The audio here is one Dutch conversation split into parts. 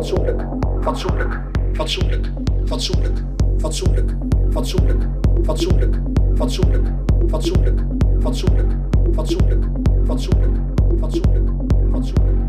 fatsoenlijk, fatsoenlijk, fatsoenlijk, fatsoenlijk, fatsoenlijk, fatsoenlijk, fatsoenlijk, fatsoenlijk, fatsoenlijk, fatsoenlijk, fatsoenlijk, fatsoenlijk, fatsoenlijk, fatsoenlijk.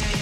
Bye.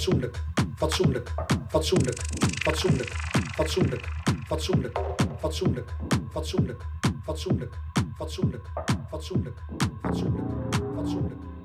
fatsoenlijk, fatsoenlijk, fatsoenlijk, fatsoenlijk, fatsoenlijk, fatsoenlijk, fatsoenlijk, fatsoenlijk, fatsoenlijk, fatsoenlijk.